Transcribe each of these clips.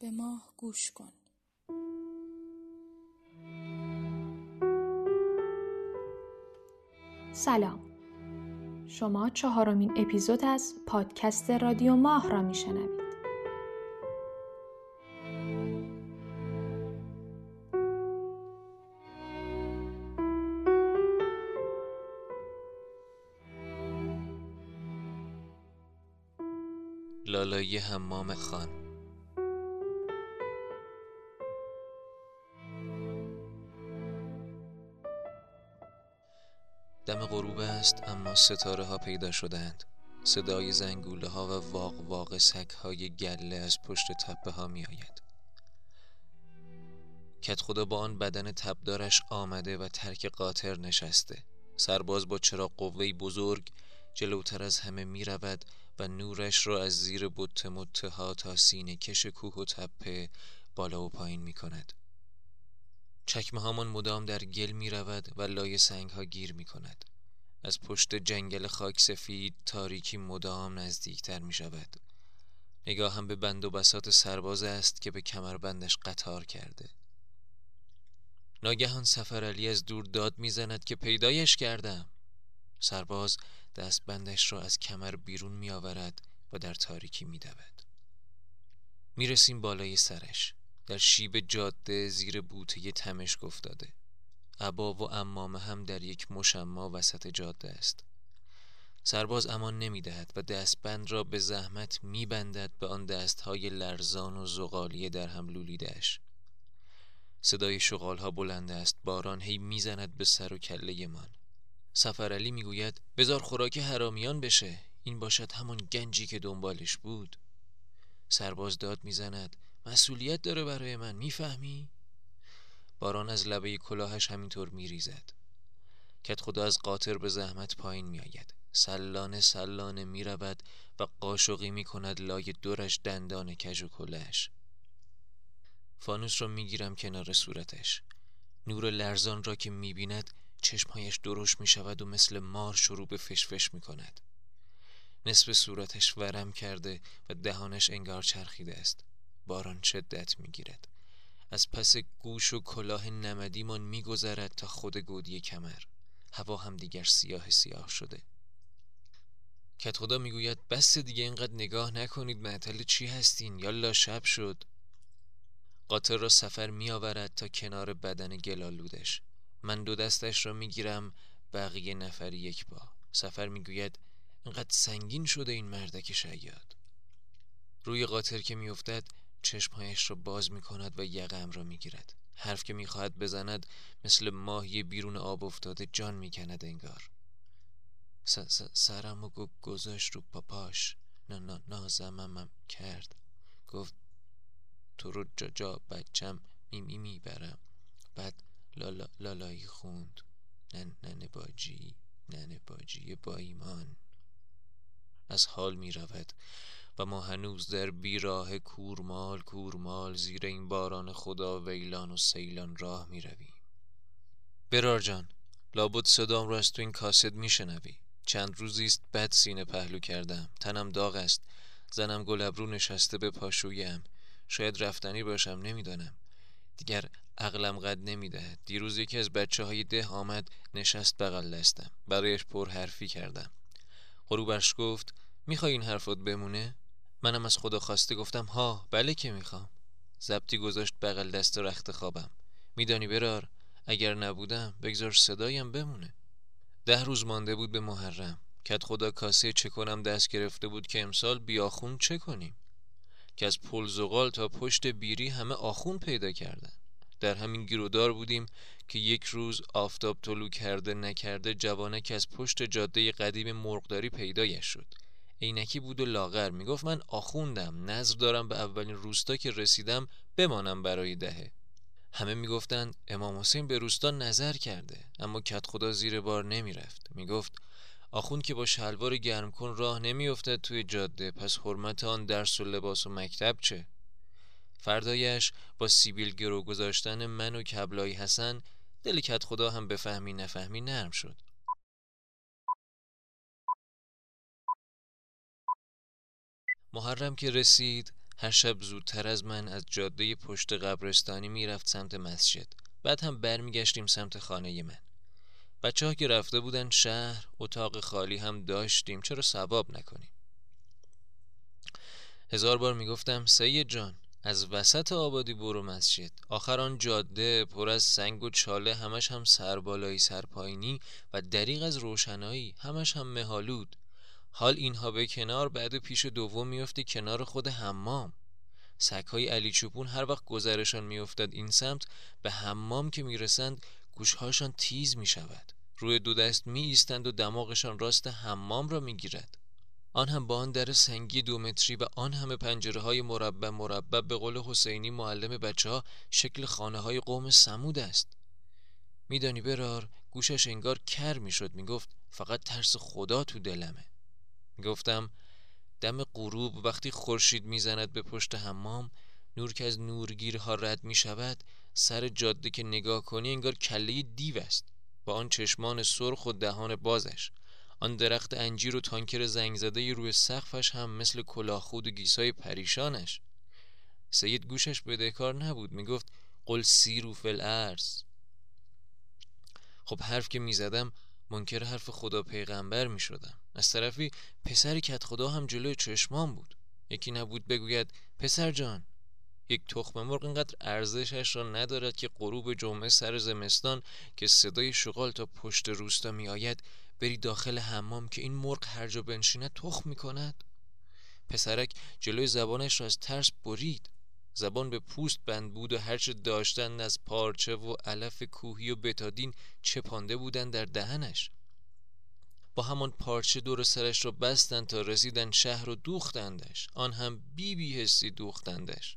به ماه گوش کن. سلام. شما چهارمین اپیزود از پادکست رادیو ماه را میشنوید. لالایی حمام خان. دم غروب است اما ستاره ها پیدا شدند صدای زنگوله ها و واق واق سک های گله از پشت تپه ها می آید کت خدا با آن بدن تبدارش آمده و ترک قاطر نشسته. سرباز با چرا قوه بزرگ جلوتر از همه می رود و نورش را از زیر بت متها تا سینه کش کوه و تپه بالا و پایین می کند چکمه هامان مدام در گل می رود و لای سنگ ها گیر می کند از پشت جنگل خاک سفید تاریکی مدام نزدیکتر می شود نگاه هم به بند و بسات سرباز است که به کمربندش قطار کرده. ناگهان سفر علی از دور داد می‌زند که پیدایش کردم. سرباز دستبندش را از کمر بیرون می آورد و در تاریکی می دود. می رسیم بالای سرش. در شیب جاده زیر بوته تمش افتاده. عبا و امامه هم در یک مشما وسط جاده است. سرباز امان نمی دهد و دستبند را به زحمت می بندد به آن دستهای لرزان و زغالی در هم لولیدهش صدای شغال ها بلند است. باران هی می‌زند به سر و کله من سفرعلی می‌گوید بزار خوراک حرامیان بشه. این باشد همان گنجی که دنبالش بود. سرباز داد می‌زند مسئولیت داره برای من می‌فهمی؟ باران از لبه کلاهش همینطور میریزد. کت خدا از قاطر به زحمت پایین میآید. سلانه سلانه می‌رود و قاشقی می‌کند لای دورش دندان کج و کلهش فانوس را می‌گیرم کنار صورتش. نور لرزان را که می‌بیند چشمهایش درشت می شود و مثل مار شروع به فشفش می کند نصف صورتش ورم کرده و دهانش انگار چرخیده است. باران شدت می گیرد از پس گوش و کلاه نمدیمان می گذرد تا خود گودی کمر. هوا هم دیگر سیاه سیاه شده. کت خدا می‌گوید بس دیگه اینقدر نگاه نکنید معطل چی هستین؟ یالا شب شد. قاطر را سفر می آورد تا کنار بدن گلالودش. من دو دستش را می‌گیرم بقیه نفری یک با سفر می‌گوید اینقدر سنگین شده این مردک شیاد. روی قاطر که میافتد چشمهایش را باز می‌کند و یقم را می‌گیرد. حرف که می‌خواهد بزند مثل ماهی بیرون آب افتاده جان می‌کند انگار. سرم و گذاشت رو پاپاش نه نازممم کرد. گفت تو رو جا جا بچم میمی می‌برم. بعد لالا لالایی خوند. نن ننه باجی ننه باجی با ایمان از حال می رود ما هنوز در بیراه کورمال کورمال زیر این باران خدا ویلان و سیلان راه می رویم. برار جان لابد صدام را از تو این کاسد می شنوی. چند روزی است بد سینه پهلو کردم. تنم داغ است. زنم گلبرو نشسته به پاشویم. شاید رفتنی باشم نمی‌دانم. دیگر عقلم قد نمی‌دهد دیروز یکی از بچه های ده آمد نشست بغل دستم. برایش پر حرفی کردم. غروبش گفت می‌خوای این حرفات بمونه؟ منم از خدا خواسته گفتم ها بله که می‌خوام. زبطی گذاشت بغل دست رخت خوابم. میدانی برار اگر نبودم بگذار صدایم بمونه. ده روز مانده بود به محرم. کت خدا کاسه چه کنم دست گرفته بود که امسال بیاخون چه کنیم؟ که از پل زغال تا پشت بیری همه آخون پیدا کردن. در همین گیرودار بودیم که یک روز آفتاب طلو کرده نکرده جوانک از پشت جاده قدیم مرغداری پیدایش شد. عینکی بود و لاغر. می‌گفت من آخوندم. نظر دارم به اولین روستا که رسیدم بمانم برای دهه. همه می‌گفتند امام حسین به روستا نظر کرده اما کت خدا زیر بار نمی‌رفت. می‌گفت آخوند که با شلوار گرم کن راه نمیافتد توی جاده پس حرمت آن درس و لباس و مکتب چه؟ فردایش با سیبیل گرو گذاشتن من و کبلای حسن دل کت خدا هم بفهمی نفهمی نرم شد. محرم که رسید هر شب زودتر از من از جاده پشت قبرستانی می‌رفت سمت مسجد. بعد هم برمیگشتیم سمت خانه من. بچه ها که رفته بودن شهر اتاق خالی هم داشتیم چرا ثواب نکنیم؟ هزار بار می‌گفتم سید جان از وسط آبادی برو مسجد. آخر آن جاده پر از سنگ و چاله همش هم سربالایی سرپایینی و دریغ از روشنایی همش هم مهالود حال اینها به کنار بعد پیش دوم میفته کنار خود حمام. سگهای علی چوپون هر وقت گذرشان میافتد این سمت به حمام که می‌رسند گوشهاشان تیز می‌شود. روی دو دست می ایستند و دماغشان راست حمام را می‌گیرد. آن هم با آن در سنگی دو متری و آن همه پنجره های مربع مربع به قول حسینی معلم بچه ها شکل خانه های قوم سمود است. میدانی برار گوشش انگار کر می‌شد. می‌گفت فقط ترس خدا تو دلمه. می‌گفتم دم غروب وقتی خورشید می‌زند به پشت حمام نور که از نورگیرها رد می شود سر جاده که نگاه کنی انگار کله دیو است با آن چشمان سرخ و دهان بازش. آن درخت انجیر و تانکر زنگ زده روی سقفش هم مثل کلاهخود و گیسای پریشانش. سید گوشش بدهکار نبود می‌گفت قل سیرو فل ارز خب حرف که می‌زدم منکر حرف خدا پیغمبر می‌شدم. از طرفی پسری کت خدا هم جلوی چشمان بود. یکی نبود بگوید پسر جان یک تخم مرغ اینقدر ارزشش را ندارد که غروب جمعه سر زمستان که صدای شغال تا پشت روستا می آید بری داخل حمام که این مرغ هر جا بنشیند تخم می کند پسرک جلوی زبانش را از ترس برید. زبان به پوست بند بود و هرچه داشتن از پارچه و علف کوهی و بتادین چپانده بودن در دهنش. با همان پارچه دور سرش را بستند تا رسیدن شهر و دوختندش. آن هم بی بی حسی دوختندش.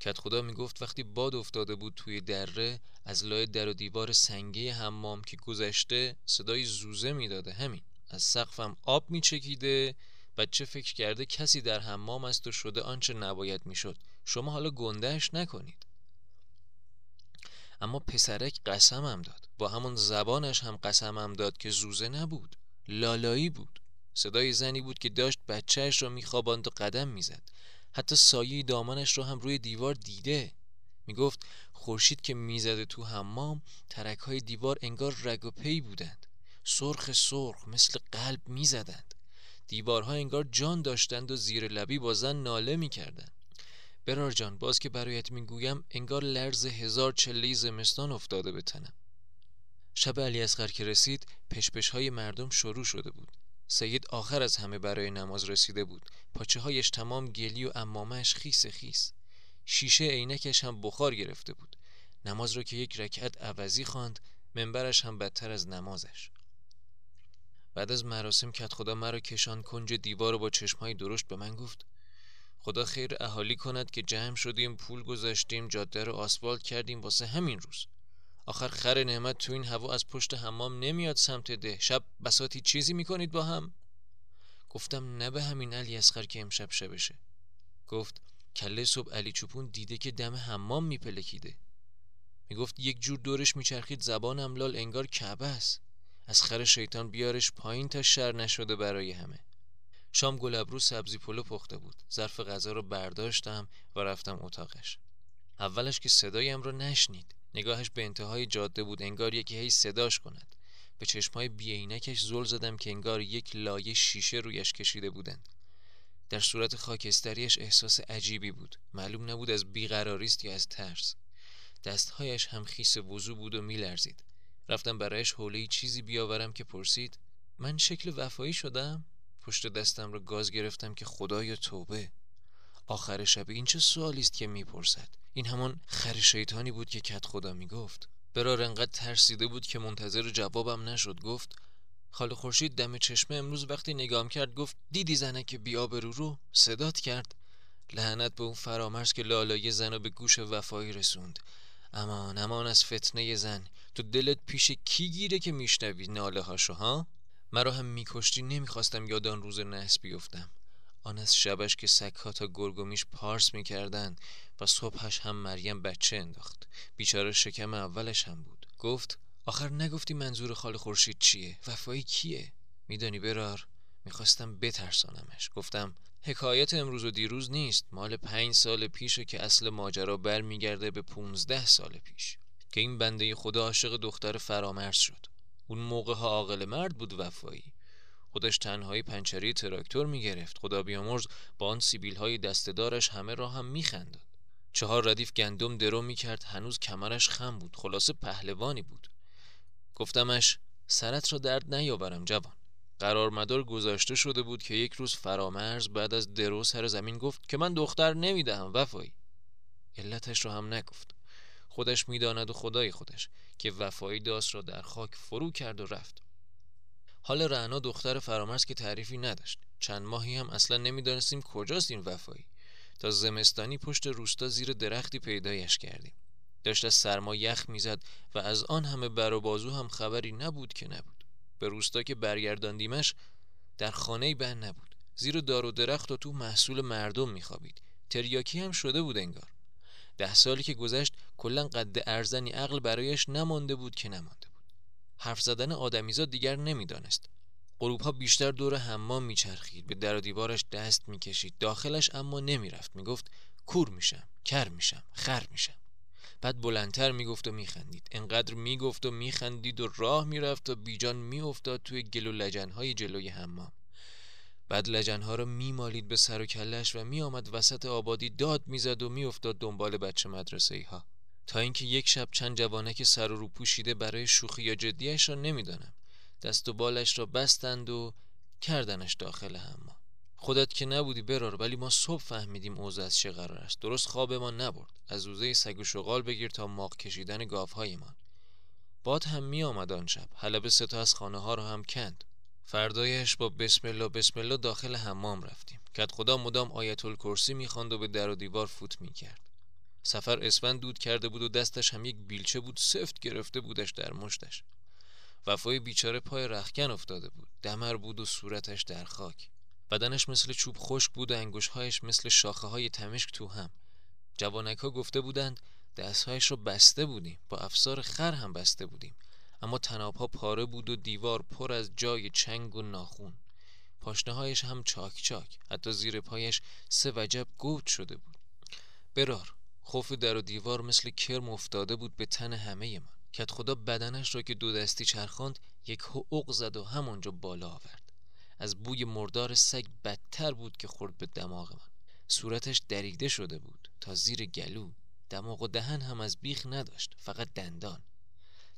کت خدا می‌گفت وقتی باد افتاده بود توی دره از لای در و دیوار سنگی حمام که گذشته صدای زوزه می‌داده. همین. از سقفم آب میچکیده بچه فکر کرده کسی در حمام است و شده آنچه نباید می‌شد. شما حالا گندهش نکنید. اما پسرک قسمم داد. با همون زبانش هم قسمم داد که زوزه نبود. لالایی بود. صدای زنی بود که داشت بچهش را میخواباند و قدم می‌زد. حتی سایه دامانش رو هم روی دیوار دیده. می‌گفت خورشید که می‌زده تو حمام ترک های دیوار انگار رگ و پی بودند. سرخ سرخ مثل قلب می‌زدند. دیوارها انگار جان داشتند و زیر لبی با زن ناله می‌کردند. برار جان باز که برایت می‌گویم انگار لرز هزار چله زمستان افتاده به تنم. شب علی اصغر که رسید پشپش های مردم شروع شده بود. سید آخر از همه برای نماز رسیده بود. پاچه هایش تمام گلی و امامش خیس خیس. شیشه عینکش هم بخار گرفته بود. نماز را که یک رکعت عوضی خواند منبرش هم بدتر از نمازش. بعد از مراسم کت خدا مرا کشان کنج دیوار با چشمهای درشت به من گفت خدا خیر اهالی کند که جمع شدیم پول گذاشتیم جاده رو آسفالت کردیم واسه همین روز. آخر خر نعمت تو این هوا از پشت حمام نمیاد سمت ده. شب بساتی چیزی می‌کنید با هم؟ گفتم نه به همین علی اسخر که امشب شبشه. گفت کله صبح علی چوپون دیده که دم حمام میپلکیده. می‌گفت یک جور دورش میچرخید زبانم لال انگار کعبه است. از خر شیطان بیارش پایین تا شر نشده برای همه. شام گلابرو سبزی پلو پخته بود. ظرف غذا رو برداشتم و رفتم اتاقش. اولش که صدایم رو نشنید. نگاهش به انتهای جاده بود انگار یکی هی صداش کند. به چشمهای بیعینکش زل زدم که انگار یک لایه شیشه رویش کشیده بودند. در صورت خاکستریش احساس عجیبی بود. معلوم نبود از بیقراریست یا از ترس. دستهایش هم خیس وضو بود و میلرزید. رفتم برایش حوله چیزی بیاورم که پرسید من شکل وفایی شدم؟ پشت دستم را گاز گرفتم که خدای توبه. آخر شب این چه سوالی است که می‌پرسد؟ این همان خر شیطانی بود که کت خدا می‌گفت. برار انقدر ترسیده بود که منتظر جوابم نشد. گفت خاله خورشید دم چشمه امروز وقتی نگام کرد گفت دیدی زنه که بیابرو رو صدات کرد. لعنت به اون فرامرز که لالای زن به گوش وفایی رسوند. امان امان از فتنه زن. تو دلت پیش کی گیره که میشنوی ناله هاشو ها؟ مرا هم میکشتی نمی‌خواستم یادان روز نحس بیفتم. آن از شبش که سگها تا گرگومیش پارس می‌کردن و صبحش هم مریم بچه انداخت. بیچاره شکم اولش هم بود. گفت آخر نگفتی منظور خال خورشید چیه؟ وفایی کیه؟ میدانی برار می‌خواستم بترسانمش. گفتم حکایت امروز و دیروز نیست. مال پنج سال پیشه که اصل ماجرا برمیگرده به پونزده سال پیش. که این بنده خدا عاشق دختر فرامرز شد. اون موقع ها عاقل مرد بود وفایی. خودش تنهایی پنچری تراکتور می‌گرفت. خدا بیامرز با آن سیبیل های دستدارش همه را هم میخنداد. چهار ردیف گندم درو می‌کرد. هنوز کمرش خم بود. خلاصه پهلوانی بود. گفتمش سرت را درد نیاورم جوان. قرار مدار گذاشته شده بود که یک روز فرامرز بعد از درو سر زمین گفت که من دختر نمی‌دهم وفایی. علتش را هم نگفت. خودش می‌داند و خدای خودش که وفایی داست را در خاک فرو کرد و رفت. حال رعنا دختر فرامرز که تعریفی نداشت. چند ماهی هم اصلا نمی‌دانستیم کجاست این وفایی. تا زمستانی پشت روستا زیر درختی پیدایش کردیم. داشت از سرما یخ می‌زد و از آن همه بر و بازو هم خبری نبود که نبود. به روستا که برگرداندیمش در خانه بند نبود. زیر دار و درخت و تو محصول مردم میخوابید. تریاکی هم شده بود انگار. ده سالی که گذشت کلا قد ارزنی عقل برایش نمانده بود که نمانده بود حرف زدن آدمیزاد دیگر نمی‌دانست. غروب ها بیشتر دور حمام میچرخید به در و دیوارش دست می‌کشید داخلش اما نمی‌رفت. می‌گفت کور میشم کر میشم خر میشم. بعد بلندتر می‌گفت و میخندید. انقدر می‌گفت و میخندید و راه می‌رفت و بیجان میافتاد توی گل و لجنهای جلوی حمام. بعد لجنها رو میمالید به سر و کلش و میآمد وسط آبادی داد می‌زد و میافتاد دنبال بچه مدرسه ای ها تا اینکه یک شب چند جوانک سر و رو پوشیده برای شوخی یا جدیش را نمی‌دانم دست و بالش را بستند و کردنش داخل حمام. خودت که نبودی برار ولی ما صبح فهمیدیم اوضاع از چه قرار است. درست خواب ما نبرد. از اوزه سگ و شغال بگیر تا ماغ کشیدن گاوهایمان. باد هم می آمد آن شب. حلبه سه تا از خانه ها رو هم کند. فردایش با بسم الله بسم الله داخل حمام رفتیم. کت خدا مدام آیت الکرسی می‌خواند و به در و دیوار فوت می‌کرد. سفر اسفند دود کرده بود و دستش هم یک بیلچه بود سفت گرفته بودش در مشتش. وفای بیچاره پای رخکن افتاده بود. دمر بود و صورتش در خاک. بدنش مثل چوب خشک بود و انگشهایش مثل شاخه های تمشک تو هم. جوانک ها گفته بودند دستهایش رو بسته بودیم. با افسار خر هم بسته بودیم. اما تناب ها پاره بود و دیوار پر از جای چنگ و ناخون. پاشنه هایش هم چاک چاک. حتی زیر پایش سه وجب گوت شده بود. برار. خوف در و دیوار مثل کرم افتاده بود به تن همه من. کت خدا بدنش را که دو دستی چرخاند یک حقوق زد و همونجا بالا آورد. از بوی مردار سگ بدتر بود که خورد به دماغ من. صورتش دریده شده بود تا زیر گلو. دماغ و دهن هم از بیخ نداشت فقط دندان.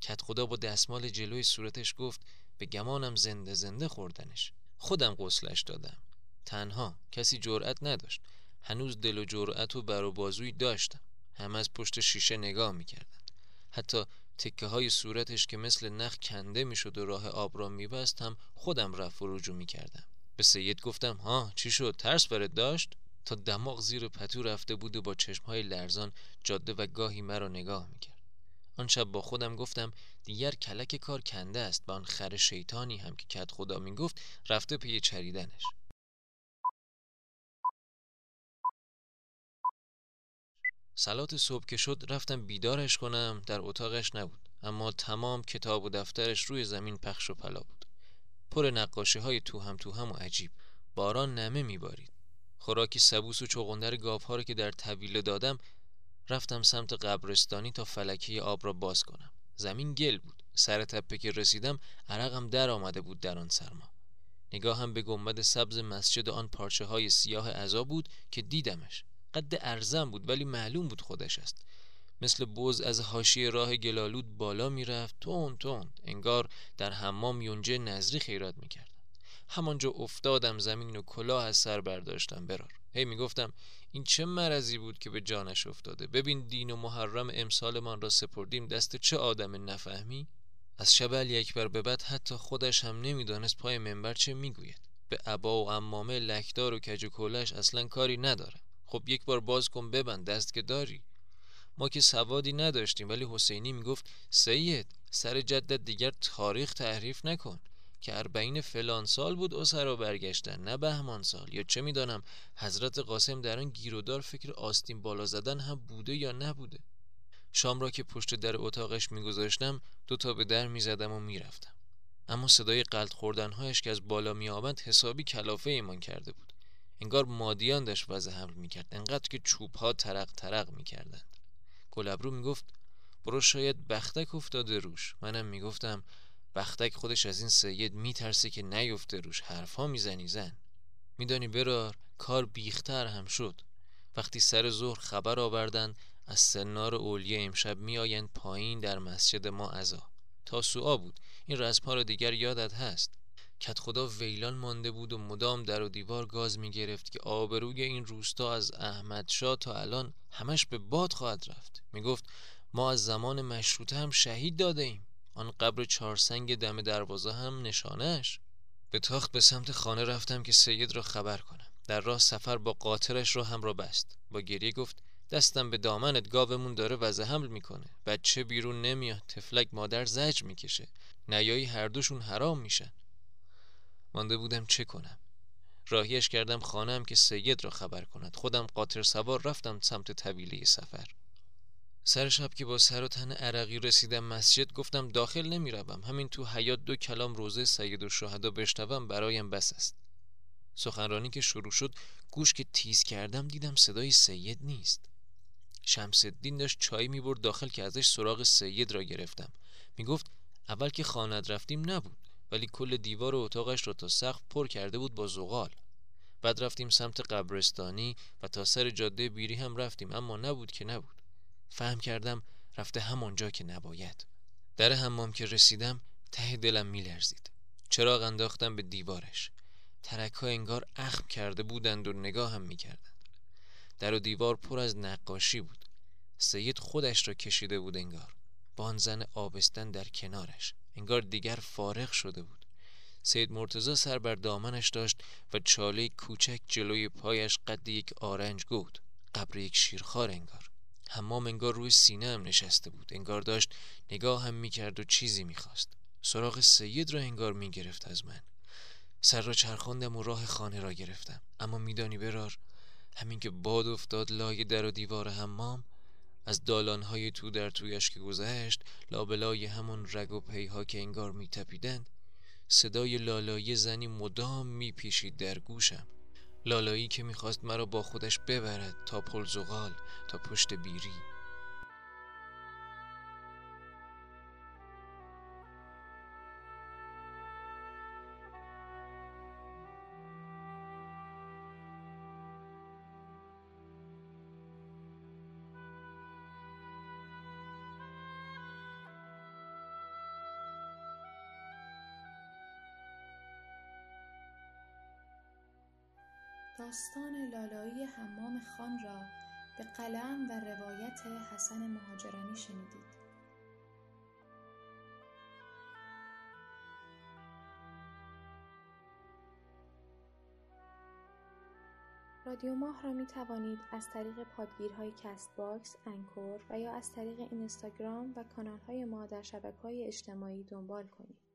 کت خدا با دستمال جلوی صورتش گفت به گمانم زنده زنده خوردنش. خودم قسلش دادم. تنها کسی جرأت نداشت. هنوز دل و جرأت و بر و بازوی داشتم. هم از پشت شیشه نگاه می‌کردن. حتی تکه های صورتش که مثل نخ کنده می‌شد و راه آب را میبست هم خودم رفت و رجوع می‌کردم. به سید گفتم ها چی شد؟ ترس برد داشت؟ تا دماغ زیر پتو رفته بود و با چشمهای لرزان جاده و گاهی مرا نگاه می‌کرد. آن شب با خودم گفتم دیگر کلک کار کنده است با آن خر شیطانی هم که کت خدا می‌گفت رفته پی چریدنش. سلات صبح که شد رفتم بیدارش کنم در اتاقش نبود. اما تمام کتاب و دفترش روی زمین پخش و پلا بود. پر نقاشی های تو هم تو هم و عجیب. باران نمه میبارید. خوراکی سبوس و چغندر گاف ها رو که در طویله دادم رفتم سمت قبرستانی تا فلکه آب را باز کنم. زمین گل بود. سر تپه که رسیدم عرقم در آمده بود در آن سرما. نگاهم به گنبد سبز مسجد آن پارچه های سیاه عذا بود که دیدمش. قد ارزم بود ولی معلوم بود خودش است. مثل بوز از حاشیه راه گلالود بالا می‌رفت تند تند. انگار در حمام یونجه نظری خیرات می‌کردن همانجا افتادم زمین و کلاه از سر برداشتم. برار. هی می‌گفتم این چه مرضی بود که به جانش افتاده؟ ببین دین و محرم امسالمان را سپردیم. دست چه آدم نفهمی؟ از شبل یکبر به بعد حتی خودش هم نمی‌دانست پای منبر چه می‌گوید. به عبا و امامه لکدار و کج و کلش اصلا کاری نداره خب یک بار باز کن ببند دست که داری. ما که سوادی نداشتیم ولی حسینی می‌گفت سید سر جدت دیگر تاریخ تحریف نکن که اربعین فلان سال بود اسرا برگشتن نه بهمان سال. یا چه می‌دانم حضرت قاسم در آن گیرودار فکر آستین بالا زدن هم بوده یا نبوده. شام را که پشت در اتاقش میگذاشتم دو تا به در می‌زدم و می‌رفتم. اما صدای قلط خوردنهایش که از بالا میآمد حسابی کلافه ایمان کرده بود. انگار مادیان داشت وضع حمل می‌کرد. انقدر که چوب ها ترق ترق می‌کردند. گلابرو می‌گفت برو شاید بختک افتاده روش. منم می‌گفتم بختک خودش از این سید میترسه که نیفته روش. حرفها می‌زنی زن. میدانی برار کار بیختر هم شد. وقتی سر ظهر خبر آوردن از سنار اولیه امشب میآیند پایین در مسجد ما ازا تا سوعا بود. این رسمها را دیگر یادت هست. کت خدا ویلان مانده بود و مدام در و دیوار گاز می گرفت که آبروی این روستا از احمد شا تا الان همش به باد خواهد رفت. می گفت ما از زمان مشروطه هم شهید داده ایم. آن قبر چهارسنگ دم دروازه هم نشانش به تاخت به سمت خانه رفتم که سید را خبر کنم. در راه سفر با قاطرش رو هم را بست. با گریه گفت دستم به دامنت گاومون داره وضع حمل می‌کنه. بچه بیرون نمیاد. تفلک مادر زج می‌کشه. نیایی هر دوشون حرام میشن. مانده بودم چه کنم؟ راهیش کردم خانم که سید را خبر کند. خودم قاطر سوار رفتم سمت طویله سفر. سر شب که با سر و تن عرقی رسیدم مسجد گفتم داخل نمی روم. همین تو حیات دو کلام روزه سید و شهدا بشنوم برایم بس است. سخنرانی که شروع شد گوش که تیز کردم دیدم صدای سید نیست. شمس الدین داشت چای می برد داخل که ازش سراغ سید را گرفتم. می گفت اول که خاند رفتیم نبود. ولی کل دیوار و اتاقش را تا سقف پر کرده بود با زغال. بعد رفتیم سمت قبرستانی و تا سر جاده بیری هم رفتیم اما نبود که نبود. فهم کردم رفته همانجا که نباید. در حمام که رسیدم ته دلم میلرزید. چراغ انداختم به دیوارش. ترک ها انگار اخم کرده بودند و نگاه هم می‌کردند. در و دیوار پر از نقاشی بود. سید خودش را کشیده بود انگار. با آن زن آبستن در کنارش. انگار دیگر فارغ شده بود. سید مرتزا سر بر دامنش داشت و چاله کوچک جلوی پایش قد یک آرنج گود قبر یک شیرخوار انگار. حمام انگار روی سینه هم نشسته بود. انگار داشت نگاه هم می‌کرد و چیزی می‌خواست. سراغ سید را انگار می‌گرفت از من. سر را چرخاندم و راه خانه را گرفتم. اما میدانی برار همین که باد افتاد لای در و دیوار حمام از دالانهای تو در تویش که گذشت لابلای همون رگ و پیها که انگار میتپیدند صدای لالایی زنی مدام میپیشید در گوشم. لالایی که می‌خواست مرا با خودش ببرد تا پل زغال تا پشت بیری. داستان لالایی حمام خان را به قلم و روایت حسن مهاجرانی شنیدید. رادیو ماه را می توانید از طریق پادگیرهای Castbox، Anchor و یا از طریق اینستاگرام و کانال های ما در شبکه های اجتماعی دنبال کنید.